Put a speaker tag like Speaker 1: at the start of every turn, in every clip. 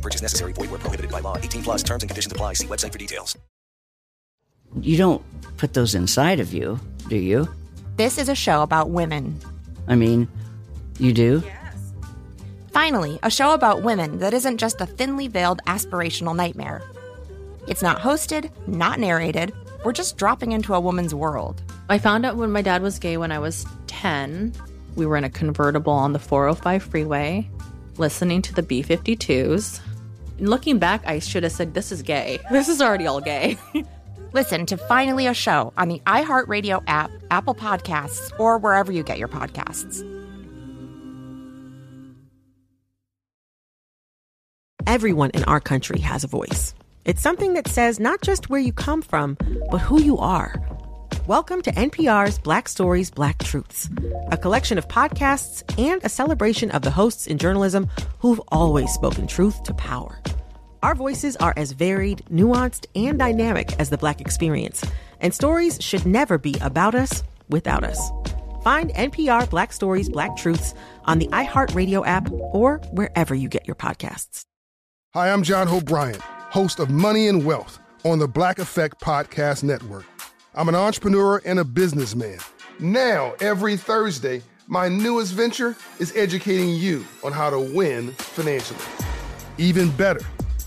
Speaker 1: No purchase necessary. Void where prohibited by law. 18 plus terms and conditions apply. See website for details.
Speaker 2: You don't put those inside of you, do you?
Speaker 3: This is a show about women.
Speaker 2: I mean, you do? Yes.
Speaker 3: Finally, a show about women that isn't just a thinly veiled aspirational nightmare. It's not hosted, not narrated. We're just dropping into a woman's world.
Speaker 4: I found out when my dad was gay when I was 10. We were in a convertible on the 405 freeway, listening to the B 52s. Looking back, I should have said, This is gay. This is already all gay.
Speaker 3: Listen to Finally a Show on the iHeartRadio app, Apple Podcasts, or wherever you get your podcasts.
Speaker 5: Everyone in our country has a voice. It's something that says not just where you come from, but who you are. Welcome to NPR's Black Stories, Black Truths, a collection of podcasts and a celebration of the hosts in journalism who've always spoken truth to power. Our voices are as varied, nuanced, and dynamic as the Black experience, and stories should never be about us without us. Find NPR Black Stories, Black Truths on the iHeartRadio app or wherever you get your podcasts.
Speaker 6: Hi, I'm John Hope Bryant, host of Money and Wealth on the Black Effect Podcast Network. I'm an entrepreneur and a businessman. Now, every Thursday, my newest venture is educating you on how to win financially. Even better,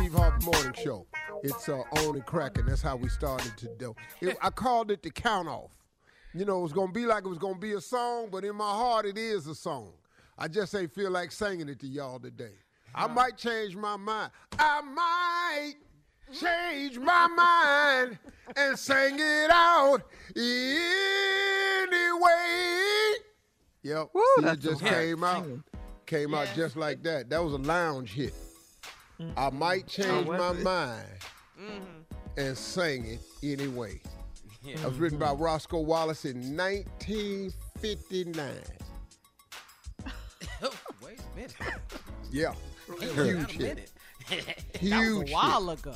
Speaker 7: Steve Harvey Morning Show. It's uh, on and cracking. That's how we started today. It, I called it the count off. You know, it was gonna be like it was gonna be a song, but in my heart, it is a song. I just ain't feel like singing it to y'all today. I might change my mind. I might change my mind and sing it out anyway. Yep.
Speaker 8: Woo,
Speaker 7: See, it just came out. Came out just like that. That was a lounge hit. I might change
Speaker 8: was
Speaker 7: my
Speaker 8: it?
Speaker 7: mind mm-hmm. and sing it anyway. It was written by Roscoe Wallace in 1959.
Speaker 8: Wait a minute.
Speaker 7: Yeah.
Speaker 8: Wait
Speaker 7: Huge
Speaker 8: a
Speaker 7: hit.
Speaker 8: minute. that was
Speaker 7: Huge
Speaker 8: a while
Speaker 7: hit.
Speaker 8: ago.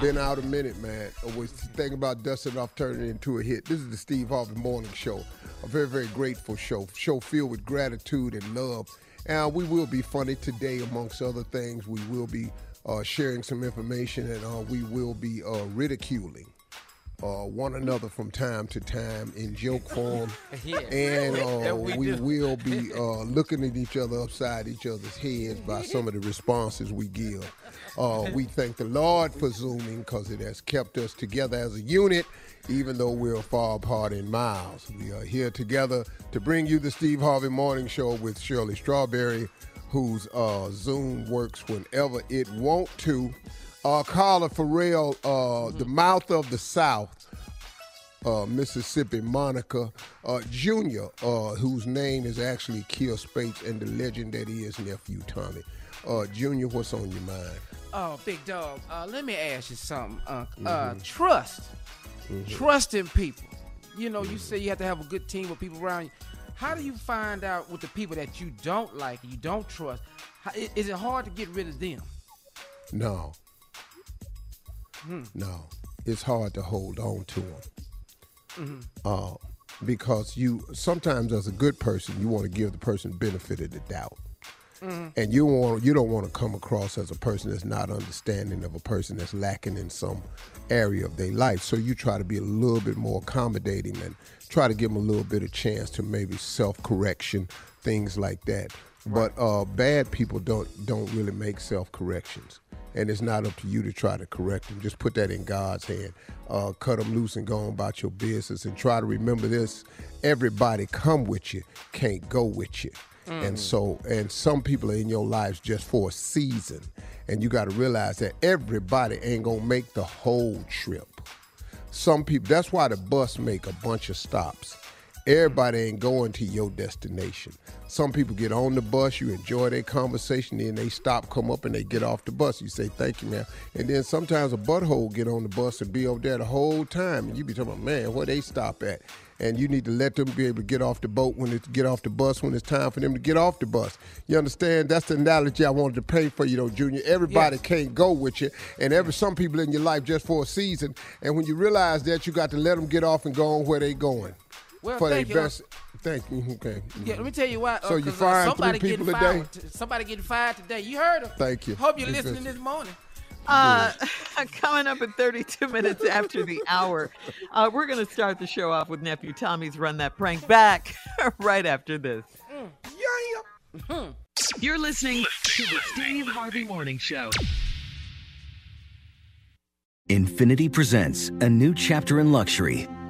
Speaker 7: Been out a minute, man. I was thinking about dusting off, turning it into a hit. This is the Steve Harvey Morning Show. A very, very grateful show. Show filled with gratitude and love. And we will be funny today, amongst other things. We will be uh, sharing some information and uh, we will be uh, ridiculing uh, one another from time to time in joke form.
Speaker 8: Yeah.
Speaker 7: And uh,
Speaker 8: we
Speaker 7: we will be uh, looking at each other upside each other's heads by some of the responses we give. Uh, we thank the Lord for Zooming because it has kept us together as a unit, even though we're far apart in miles. We are here together to bring you the Steve Harvey Morning Show with Shirley Strawberry, whose uh, Zoom works whenever it want to. Uh, Carla Ferrell, uh, the mouth of the South, uh, Mississippi Monica uh, Jr., uh, whose name is actually Kier Spates, and the legend that he is nephew Tommy. Uh, Junior, what's on your mind?
Speaker 8: Oh, big dog. Uh, let me ask you something, Uncle. Uh,
Speaker 7: Mhm.
Speaker 8: trust.
Speaker 7: Mhm.
Speaker 8: Trust in people. You know, you say you have to have a good team of people around you. How do you find out with the people that you don't like, you don't trust? How, is it hard to get rid of them?
Speaker 7: No,
Speaker 8: Hmm.
Speaker 7: no. It's hard to hold on to them. Uh, because you sometimes as a good person you want to give the person benefit of the doubt and you want you don't want to come across as a person that's not understanding of a person that's lacking in some area of their life so you try to be a little bit more accommodating and try to give them a little bit of chance to maybe self-correction things like that but uh, bad people don't don't really make self-corrections and it's not up to you to try to correct them. Just put that in God's hand. Uh, cut them loose and go on about your business. And try to remember this: everybody come with you, can't go with you. And so, and some people are in your lives just for a season, and you got to realize that everybody ain't gonna make the whole trip. Some people. That's why the bus make a bunch of stops. Everybody ain't going to your destination. Some people get on the bus, you enjoy their conversation, then they stop, come up, and they get off the bus. You say, thank you, man. And then sometimes a butthole get on the bus and be over there the whole time. And you be talking about, man, where they stop at? And you need to let them be able to get off the boat when it's get off the bus when it's time for them to get off the bus. You understand? That's the analogy I wanted to paint for you though, Junior. Everybody
Speaker 8: Yes.
Speaker 7: can't go with you. And every some people in your life just for a season. And when you realize that, you got to let them get off and go on where they going.
Speaker 8: Well,
Speaker 7: for their
Speaker 8: thank you.
Speaker 7: best. Thank you. Okay.
Speaker 8: Yeah, let me tell you why. uh,
Speaker 7: So you
Speaker 8: 'cause,
Speaker 7: fired
Speaker 8: somebody
Speaker 7: three
Speaker 8: getting
Speaker 7: people a
Speaker 8: fired.
Speaker 7: day?
Speaker 8: Somebody getting fired today. You heard him.
Speaker 7: Thank you.
Speaker 8: Hope you're
Speaker 7: It's
Speaker 8: listening this morning.
Speaker 9: Uh, coming up in 32 minutes after the hour, uh, we're going to start the show off with nephew Tommy's Run That Prank back right after this. Yeah.
Speaker 10: You're listening to the Steve Harvey Morning Show.
Speaker 1: Infiniti presents a new chapter in luxury,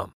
Speaker 11: com.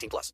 Speaker 11: plus.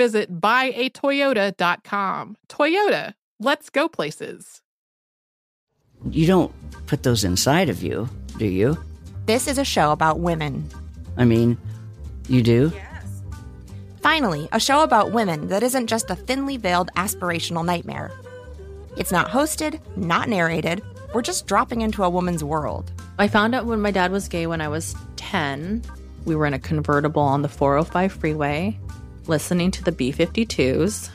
Speaker 12: visit buyatoyota.com. Toyota, let's go places.
Speaker 2: You don't put those inside of you, do you?
Speaker 3: This is a show about women.
Speaker 2: I mean, you do? Yes.
Speaker 3: Finally, a show about women that isn't just a thinly veiled aspirational nightmare. It's not hosted, not narrated. We're just dropping into a woman's world.
Speaker 4: I found out when my dad was gay when I was 10. We were in a convertible on the 405 freeway, listening to the B 52s.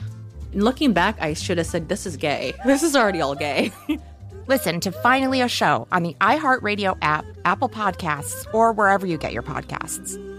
Speaker 4: Looking back, I should have said, This is gay. This is already all gay.
Speaker 3: Listen to Finally a Show on the iHeartRadio app, Apple Podcasts, or wherever you get your podcasts.